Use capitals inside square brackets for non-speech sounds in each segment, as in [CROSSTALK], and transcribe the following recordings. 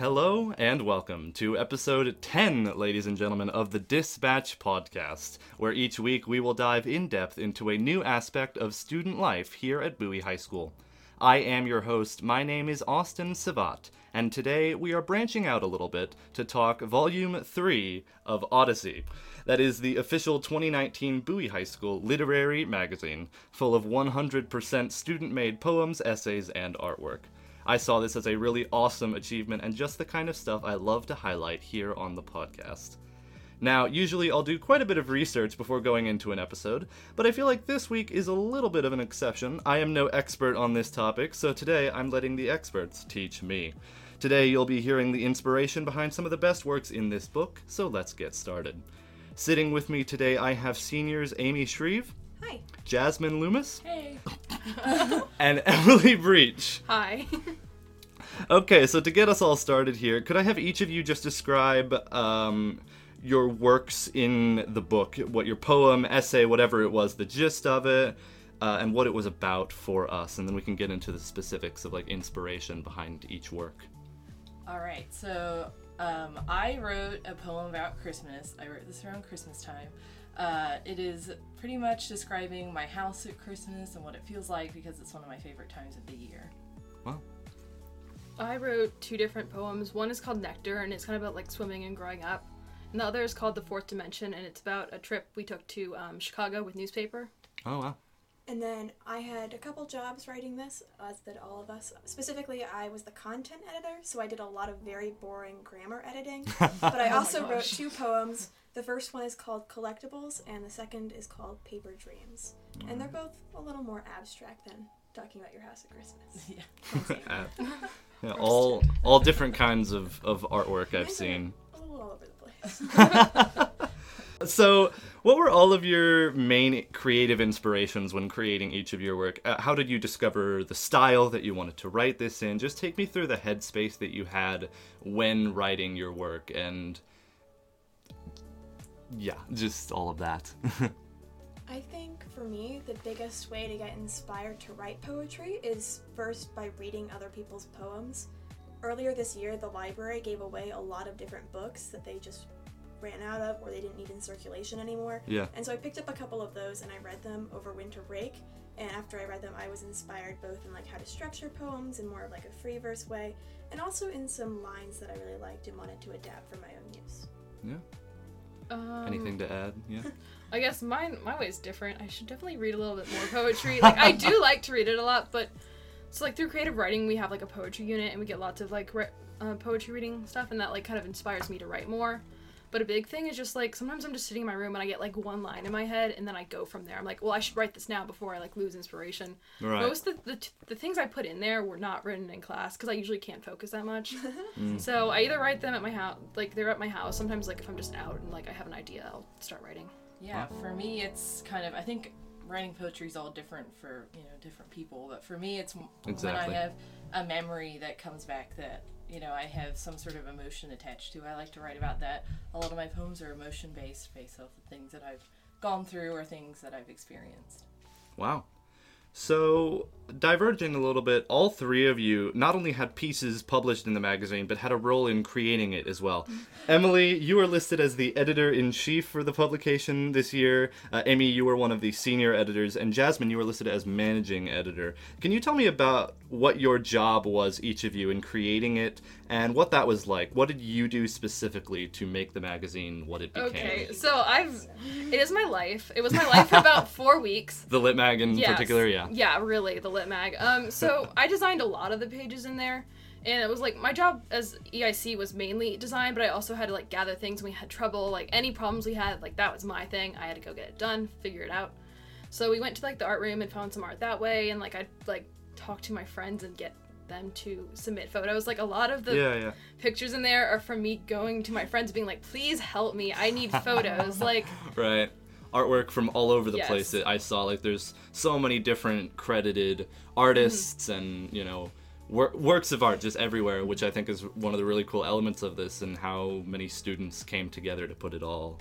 Hello and welcome to episode 10, ladies and gentlemen, of the Dispatch Podcast, where each week we will dive in depth into a new aspect of student life here at Bowie High School. I am your host. My name is Austin Civatte, and today we are branching out a little bit to talk Volume 3 of Odyssey. That is the official 2019 Bowie High School literary magazine, full of 100% student made poems, essays, and artwork. I saw this as a really awesome achievement and just the kind of stuff I love to highlight here on the podcast. Now, usually I'll do quite a bit of research before going into an episode, but I feel like this week is a little bit of an exception. I am no expert on this topic, so today I'm letting the experts teach me. Today you'll be hearing the inspiration behind some of the best works in this book, so let's get started. Sitting with me today, I have seniors Amy Shreeve. Hi. Jasmine Loomis. Hey. [LAUGHS] and Emily Breech. Hi. [LAUGHS] okay, so to get us all started here, could I have each of you just describe um, your works in the book, what your poem, essay, whatever it was, the gist of it, uh, and what it was about for us, and then we can get into the specifics of like inspiration behind each work. All right, so um, I wrote a poem about Christmas. I wrote this around Christmas time. Uh, it is pretty much describing my house at Christmas and what it feels like because it's one of my favorite times of the year. Wow. I wrote two different poems. One is called Nectar, and it's kind of about like swimming and growing up. And the other is called The Fourth Dimension, and it's about a trip we took to um, Chicago with newspaper. Oh, wow. And then I had a couple jobs writing this, as did all of us. Specifically, I was the content editor, so I did a lot of very boring grammar editing. [LAUGHS] but I also wrote two poems. The first one is called Collectibles, and the second is called Paper Dreams. And they're both a little more abstract than talking about your house at Christmas. [LAUGHS] Uh, [LAUGHS] [LAUGHS] yeah, all all different kinds of, of artwork I've seen. All over the place. So, what were all of your main creative inspirations when creating each of your work? Uh, how did you discover the style that you wanted to write this in? Just take me through the headspace that you had when writing your work and yeah, just all of that. I think for me, the biggest way to get inspired to write poetry is first by reading other people's poems. Earlier this year, the library gave away a lot of different books that they just ran out of or they didn't need in circulation anymore. yeah. And so I picked up a couple of those and I read them over winter break. And after I read them, I was inspired both in like how to structure poems in more of like a free verse way, and also in some lines that I really liked and wanted to adapt for my own use. Yeah. Um, Anything to add? Yeah. [LAUGHS] I guess mine my way is different. I should definitely read a little bit more poetry. Like I do [LAUGHS] like to read it a lot, but so like through creative writing, we have like a poetry unit, and we get lots of like re- uh, poetry reading stuff, and that like kind of inspires me to write more. But a big thing is just like sometimes I'm just sitting in my room and I get like one line in my head, and then I go from there. I'm like, well, I should write this now before I like lose inspiration. Right. Most of the, the the things I put in there were not written in class because I usually can't focus that much. [LAUGHS] So I either write them at my house, like they're at my house. Sometimes like if I'm just out and like I have an idea, I'll start writing. Yeah, for me, it's kind of, I think writing poetry is all different for, you know, different people. But for me, it's Exactly. when I have a memory that comes back that, you know, I have some sort of emotion attached to. I like to write about that. A lot of my poems are emotion based, based off of things that I've gone through or things that I've experienced. Wow. So, diverging a little bit, all three of you not only had pieces published in the magazine, but had a role in creating it as well. Emily, you were listed as the editor in chief for the publication this year. Uh, Amy, you were one of the senior editors. And Jasmine, you were listed as managing editor. Can you tell me about what your job was, each of you, in creating it, and what that was like? What did you do specifically to make the magazine what it became? Okay, so I've it is my life. It was my life for about [LAUGHS] four weeks. The Lit Mag in Yes. particular, yeah. Yeah, really, the lit mag. Um, so I designed a lot of the pages in there, and it was like my job as EIC was mainly design, but I also had to like gather things when we had trouble, like any problems we had, like that was my thing. I had to go get it done, figure it out. So we went to like the art room and found some art that way, and like I'd like talk to my friends and get them to submit photos. Like a lot of the Yeah, yeah. pictures in there are from me going to my friends being like, please help me. I need photos. [LAUGHS] like, Right. Artwork from all over the Yes. place that I saw. Like, there's so many different credited artists Mm-hmm. and, you know, wor- works of art just everywhere, which I think is one of the really cool elements of this and how many students came together to put it all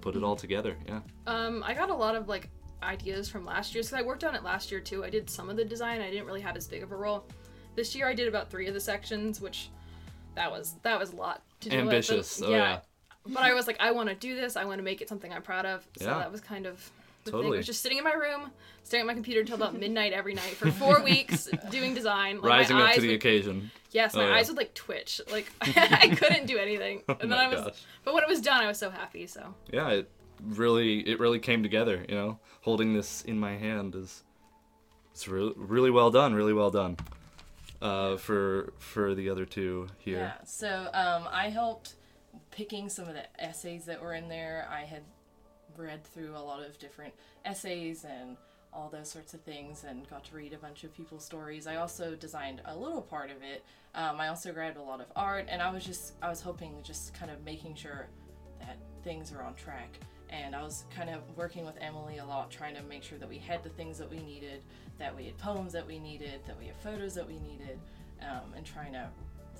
put it all together. Yeah. um, I got a lot of like ideas from last year. So I worked on it last year too. I did some of the design. I didn't really have as big of a role. This year I did about three of the sections, which that was that was a lot to do. Ambitious, With. oh, yeah. But I was like, I want to do this. I want to make it something I'm proud of. So Yeah. that was kind of the thing. I Totally. was just sitting in my room, staring at my computer until about midnight every night for four [LAUGHS] weeks, doing design. Like, Rising my up eyes to the would, occasion. Yes, my Oh, yeah. eyes would like twitch. Like [LAUGHS] I couldn't do anything. [LAUGHS] Oh And then my I was, gosh. but when it was done, I was so happy. So Yeah, it really it really came together. You know, holding this in my hand is it's really really well done. Really well done. Uh, for for the other two here. Yeah. So um, I helped picking some of the essays that were in there. I had read through a lot of different essays and all those sorts of things and got to read a bunch of people's stories. I also designed a little part of it. Um, I also grabbed a lot of art and I was just I was hoping just kind of making sure that things are on track. And I was kind of working with Emily a lot, trying to make sure that we had the things that we needed, that we had poems that we needed, that we had photos that we needed, um, and trying to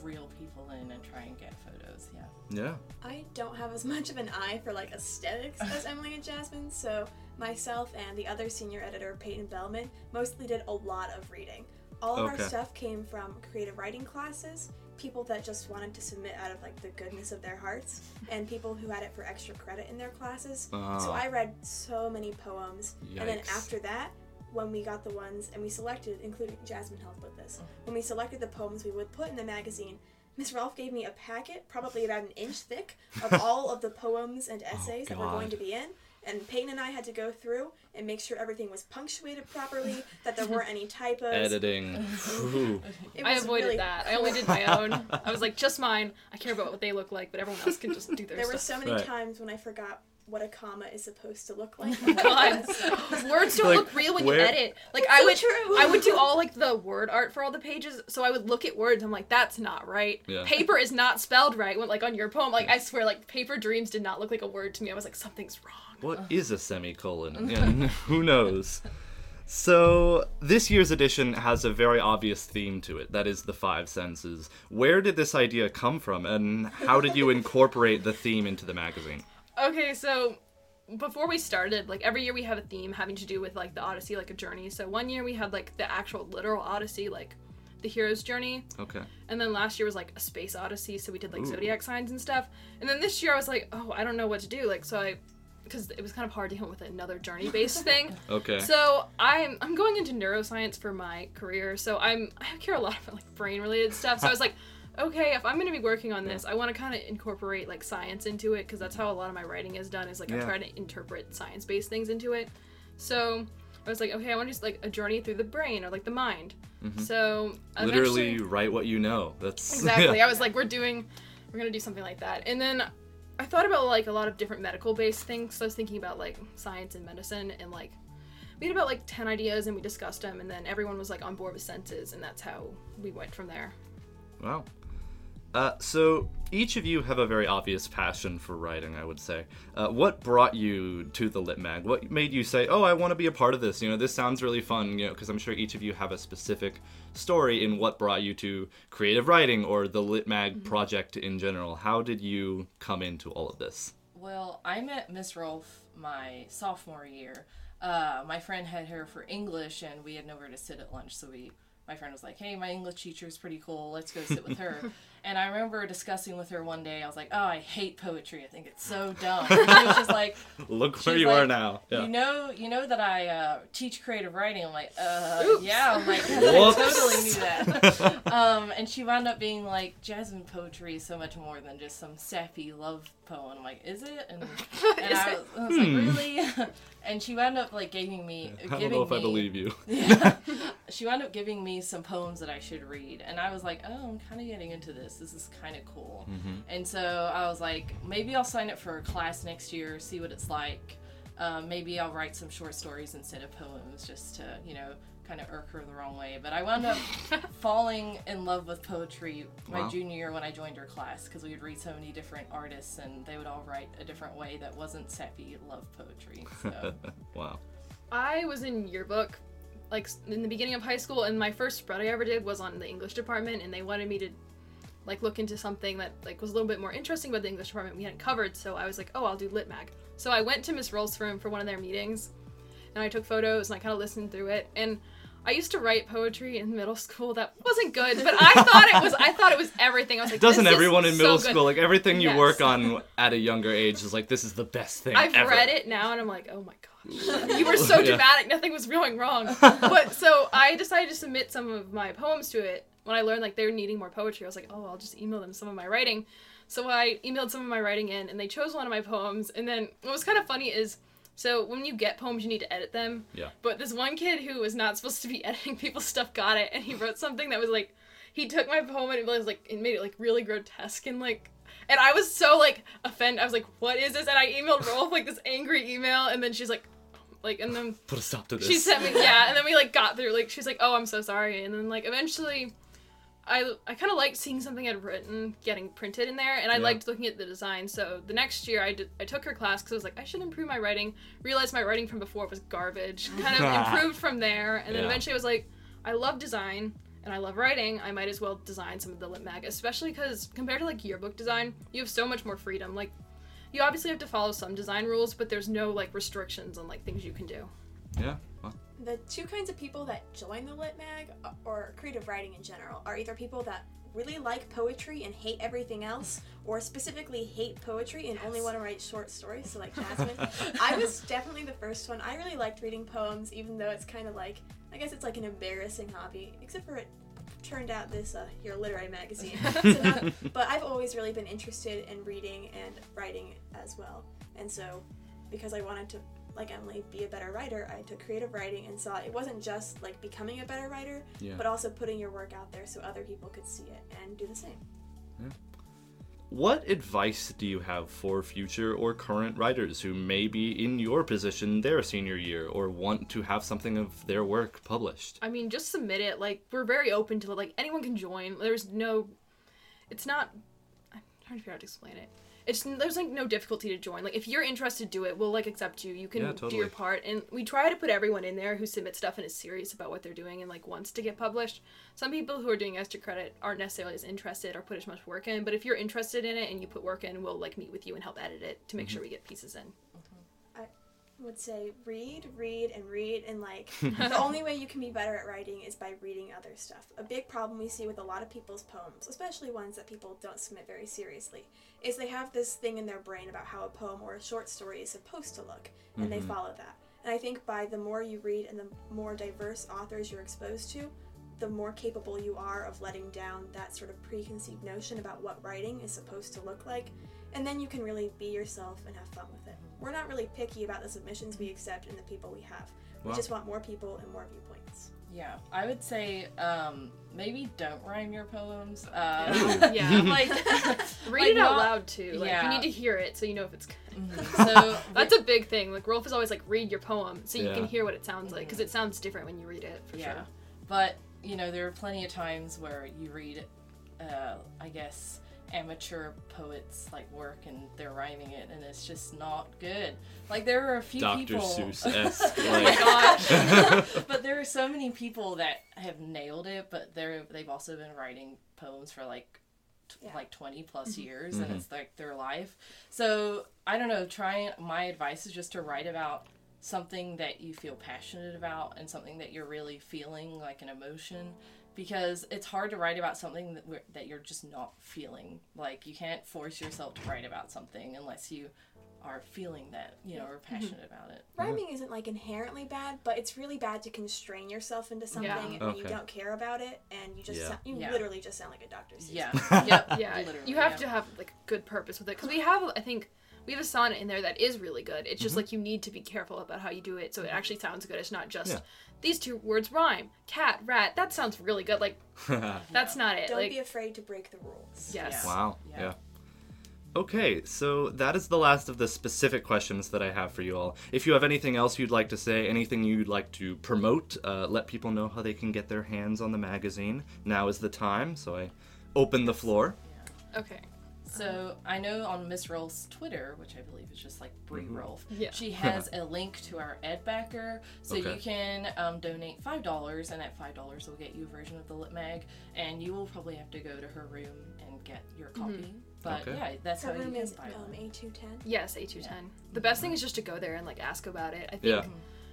reel people in and try and get photos. Yeah. Yeah. I don't have as [LAUGHS] much of an eye for like aesthetics as [LAUGHS] Emily and Jasmine, so myself and the other senior editor, Peyton Bellman, mostly did a lot of reading. All of Okay. our stuff came from creative writing classes, people that just wanted to submit out of like the goodness of their hearts, and people who had it for extra credit in their classes. So Oh. I read so many poems, and then after that, when we got the ones and we selected, including Jasmine helped with this, oh. when we selected the poems we would put in the magazine, Miss Rolfe gave me a packet, probably about an inch thick, of [LAUGHS] all of the poems and oh, essays that were going to be in. And Peyton and I had to go through and make sure everything was punctuated properly, that there weren't any typos. Editing. I avoided really that. I only did my [LAUGHS] own. I was like, just mine. I care about what they look like, but everyone else can just do their stuff. There were so many Right. times when I forgot what a comma is supposed to look [LAUGHS] like. Oh God, [LAUGHS] words don't Like, look real when where- you edit. Like It's I so would, true. I would do [LAUGHS] all like the word art for all the pages. So I would look at words. I'm like, that's not right. Yeah. Paper is not spelled right. When like on your poem, like I swear, like paper dreams did not look like a word to me. I was like, something's wrong. What is a semicolon? Yeah, who knows? So, this year's edition has a very obvious theme to it. That is the five senses. Where did this idea come from, and how did you incorporate the theme into the magazine? Okay, so before we started, like every year we have a theme having to do with like the Odyssey, like a journey. So one year we had like the actual literal Odyssey, like the hero's journey. Okay. And then last year was like a space odyssey, so we did like Ooh. zodiac signs and stuff. And then this year I was like, oh, I don't know what to do. Like, so I, because it was kind of hard to come up with another journey based thing. [LAUGHS] Okay. So I'm I'm going into neuroscience for my career. So I'm I care a lot about like brain related stuff. So I was like, okay, if I'm going to be working on this, I want to kind of incorporate like science into it because that's how a lot of my writing is done. Is like I Yeah. try to interpret science based things into it. So I was like, okay, I want to just like a journey through the brain or like the mind. So Mm-hmm. Literally, eventually- write what you know. That's [LAUGHS] Exactly. I was like, we're doing, we're gonna do something like that. And then I thought about like a lot of different medical based things. So I was thinking about like science and medicine and like we had about like 10 ideas and we discussed them and then everyone was like on board with senses and that's how we went from there. Wow. Uh, so each of you have a very obvious passion for writing, I would say. Uh, what brought you to the Lit Mag? What made you say, "Oh, I want to be a part of this"? You know, this sounds really fun. You know, because I'm sure each of you have a specific story in what brought you to creative writing or the Lit Mag project in general. How did you come into all of this? Well, I met Miss Rolfe my sophomore year. Uh, my friend had her for English, and we had nowhere to sit at lunch, so we. My friend was like, "Hey, my English teacher is pretty cool. Let's go sit with her." [LAUGHS] and I remember discussing with her one day. I was like, "Oh, I hate poetry. I think it's so [LAUGHS] dumb." And she was just like, Look where you are now. Yeah. "You know, you know that I uh, teach creative writing." I'm like, "Uh, Oops. yeah." I'm like, [LAUGHS] "I totally knew that." um, and she wound up being like, "Jasmine poetry is so much more than just some sappy love poem." I'm like, "Is it?" And, and Is I, it? I was like, "Really?" And she wound up like giving me, I don't know if me, I believe you. [LAUGHS] yeah. she wound up giving me some poems that I should read, and I was like, "Oh, I'm kind of getting into this. This is kind of cool." Mhm. And so I was like, maybe I'll sign up for a class next year, see what it's like. Um, maybe I'll write some short stories instead of poems, just to you know, kind of irk her the wrong way. But I wound up [LAUGHS] falling in love with poetry my Wow. junior year when I joined her class because we would read so many different artists, and they would all write a different way that wasn't sappy love poetry. So. [LAUGHS] wow. I was in yearbook like in the beginning of high school and my first spread I ever did was on the English department and they wanted me to like look into something that like was a little bit more interesting about the English department we hadn't covered so I was like oh I'll do lit mag so I went to Miss Rolfe's room for one of their meetings and I took photos and I kind of listened through it and I used to write poetry in middle school that wasn't good, but I thought it was. I thought it was everything. I was like, Doesn't this is everyone in middle good. school like everything you Yes. work on at a younger age is like this is the best thing I've ever. read it now and I'm like, oh my gosh, you were so Yeah. dramatic. Nothing was going wrong. [LAUGHS] But so I decided to submit some of my poems to it. When I learned like they were needing more poetry, I was like, oh, I'll just email them some of my writing. So I emailed some of my writing in, and they chose one of my poems. And then what was kind of funny is, so when you get poems, you need to edit them. Yeah. But this one kid who was not supposed to be [LAUGHS] editing people's stuff got it, and he wrote something that was like, he took my poem and it was like, it made it like really grotesque and like and I was so like offended. I was like, "What is this?" And I emailed Rolfe like this angry email, and then she's like, like, and then Put a stop to this. she sent me, yeah, [LAUGHS] and then we like got through. Like, she's like, "Oh, I'm so sorry," and then like eventually, I I kind of liked seeing something I'd written getting printed in there, and I Yeah. liked looking at the design. So the next year, I did I took her class because I was like, I should improve my writing. Realized my writing from before was garbage. [LAUGHS] Kind of improved from there, and then Yeah. eventually I was like, I love design and I love writing, I might as well design some of the lit mag, especially because compared to like yearbook design, you have so much more freedom. Like, you obviously have to follow some design rules, but there's no like restrictions on like things you can do. yeah. Well, The two kinds of people that join the Lit Mag uh, or creative writing in general are either people that really like poetry and hate everything else, or specifically hate poetry and only want to write short stories. So like Jasmine, [LAUGHS] I was definitely the first one. I really liked reading poems, even though it's kind of like I guess it's like an embarrassing hobby, except for it turned out this uh, your literary magazine. [LAUGHS] [LAUGHS] Not- but I've always really been interested in reading and writing as well, and so because I wanted to like Emily be a better writer, I took creative writing and saw it wasn't just like becoming a better writer, Yeah. but also putting your work out there so other people could see it and do the same. What advice do you have for future or current writers who may be in your position their senior year or want to have something of their work published? I mean, just submit it. Like, we're very open to it. like anyone can join. There's no, it's not. I'm trying to figure out how to explain it. It's there's like no difficulty to join. Like, if you're interested, do it. We'll like accept you. You can Yeah, do your part, and we try to put everyone in there who submits stuff and is serious about what they're doing and like wants to get published. Some people who are doing extra credit aren't necessarily as interested or put as much work in. But if you're interested in it and you put work in, we'll like meet with you and help edit it to make Mm-hmm. sure we get pieces in. Would say read, read, and read, and like [LAUGHS] the only way you can be better at writing is by reading other stuff. A big problem we see with a lot of people's poems, especially ones that people don't submit very seriously, is they have this thing in their brain about how a poem or a short story is supposed to look, and they mm-hmm. follow that. And I think by the more you read and the more diverse authors you're exposed to, the more capable you are of letting down that sort of preconceived notion about what writing is supposed to look like, and then you can really be yourself and have fun with it. We're not really picky about the submissions we accept and the people we have. We Wow. just want more people and more viewpoints. Yeah, I would say um, maybe don't rhyme your poems. Uh, [LAUGHS] Yeah. [LAUGHS] like [LAUGHS] Read like it out not- loud too. Like yeah. you need to hear it so you know if it's good. So That's a big thing. Like Rolfe is always like, read your poem so you Yeah. can hear what it sounds like because it sounds different when you read it for yeah, sure. but you know there are plenty of times where you read, uh, I guess amateur poets like work and they're rhyming it and it's just not good. Like there are a few Dr. people. [LAUGHS] Seuss esque. Oh my gosh. [LAUGHS] [LAUGHS] but there are so many people that have nailed it, but they're they've also been writing poems for like t- Yeah. like 20 plus mm-hmm. years mm-hmm. and it's like their life. So, I don't know, trying my advice is just to write about something that you feel passionate about and something that you're really feeling like an emotion because it's hard to write about something that, we're- that you're just not feeling. Like you can't force yourself to write about something unless you are feeling that, you know, or mm-hmm. passionate about it. Rhyming isn't like inherently bad, but it's really bad to constrain yourself into something Yeah. and you don't care about it and you just Yeah. sound, you Yeah. literally just sound like a Dr. Seuss. Yeah. Yep. [LAUGHS] Yeah. Literally, you have yeah. to have like good purpose with it because we [LAUGHS] have I think we have a sonnet in there that is really good. It's just like you need to be careful about how you do it so it actually sounds good. It's not just Yeah. these two words rhyme. Cat, rat. That sounds really good. Like [LAUGHS] that's not it. Don't like be afraid to break the rules. yes. Wow. Yeah. Yeah. Okay, so that is the last of the specific questions that I have for you all. If you have anything else you'd like to say, anything you'd like to promote, uh, let people know how they can get their hands on the magazine. Now is the time, so I open the floor. Okay. So I know on Miss Rolfe's Twitter, which I believe is just like Brie Rolf, Yeah. she has [LAUGHS] a link to our Ed Backer, so Okay. you can um, donate five dollars, and at five dollars we'll get you a version of the Lit Mag, and you will probably have to go to her room and get your copy. But Okay. yeah, that's Her how you room can is buy um. A210. Yes, A210. The best thing is just to go there and like ask about it. I think Yeah.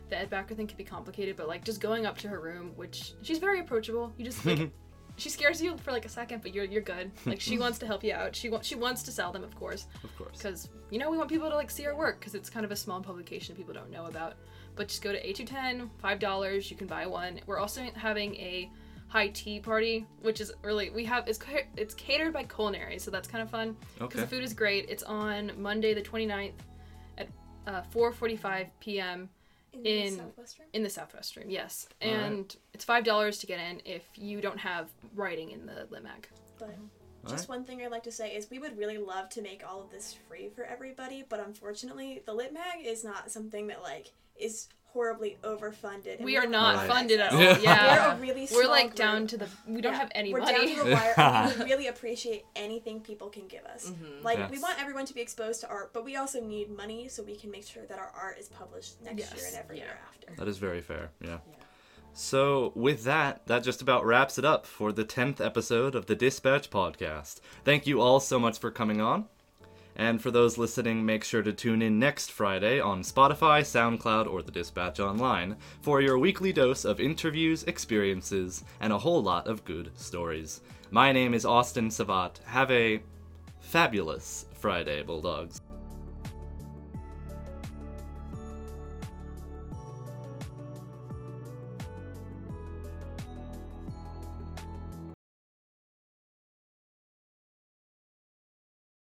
the Ed Backer thing can be complicated, but like just going up to her room, which she's very approachable. You just like [LAUGHS] she scares you for like a second, but you're you're good. Like she [LAUGHS] wants to help you out. She wants she wants to sell them, of course, Of course. because you know we want people to like see our work because it's kind of a small publication people don't know about. But just go to A210, five dollars. You can buy one. We're also having a high tea party, which is really we have it's it's catered by culinary, so that's kind of fun because Okay. the food is great. It's on Monday the 29th at uh, 4:45 p.m. In, In- the Southwest room? in the Southwest Room. Yes, All right. and it's five dollars to get in if you don't have writing in the lit mag. But mm-hmm. All just right. one thing I'd like to say is we would really love to make all of this free for everybody, but unfortunately, the Lit Mag is not something that like is horribly overfunded. and We are don't Right. funded at all. Yeah. Yeah, We're a really we're small like down to the we don't Yeah, have any We're money. down to the wire. and we [LAUGHS] really appreciate anything people can give us. Mm-hmm. Like we want everyone to be exposed to art, but we also need money so we can make sure that our art is published next year and every Yeah. year after. That is very fair. Yeah. Yeah. So, with that, that just about wraps it up for the 10th episode of the Dispatch podcast. Thank you all so much for coming on. And for those listening, make sure to tune in next Friday on Spotify, SoundCloud, or the Dispatch Online for your weekly dose of interviews, experiences, and a whole lot of good stories. My name is Austin Civatte. Have a fabulous Friday, Bulldogs.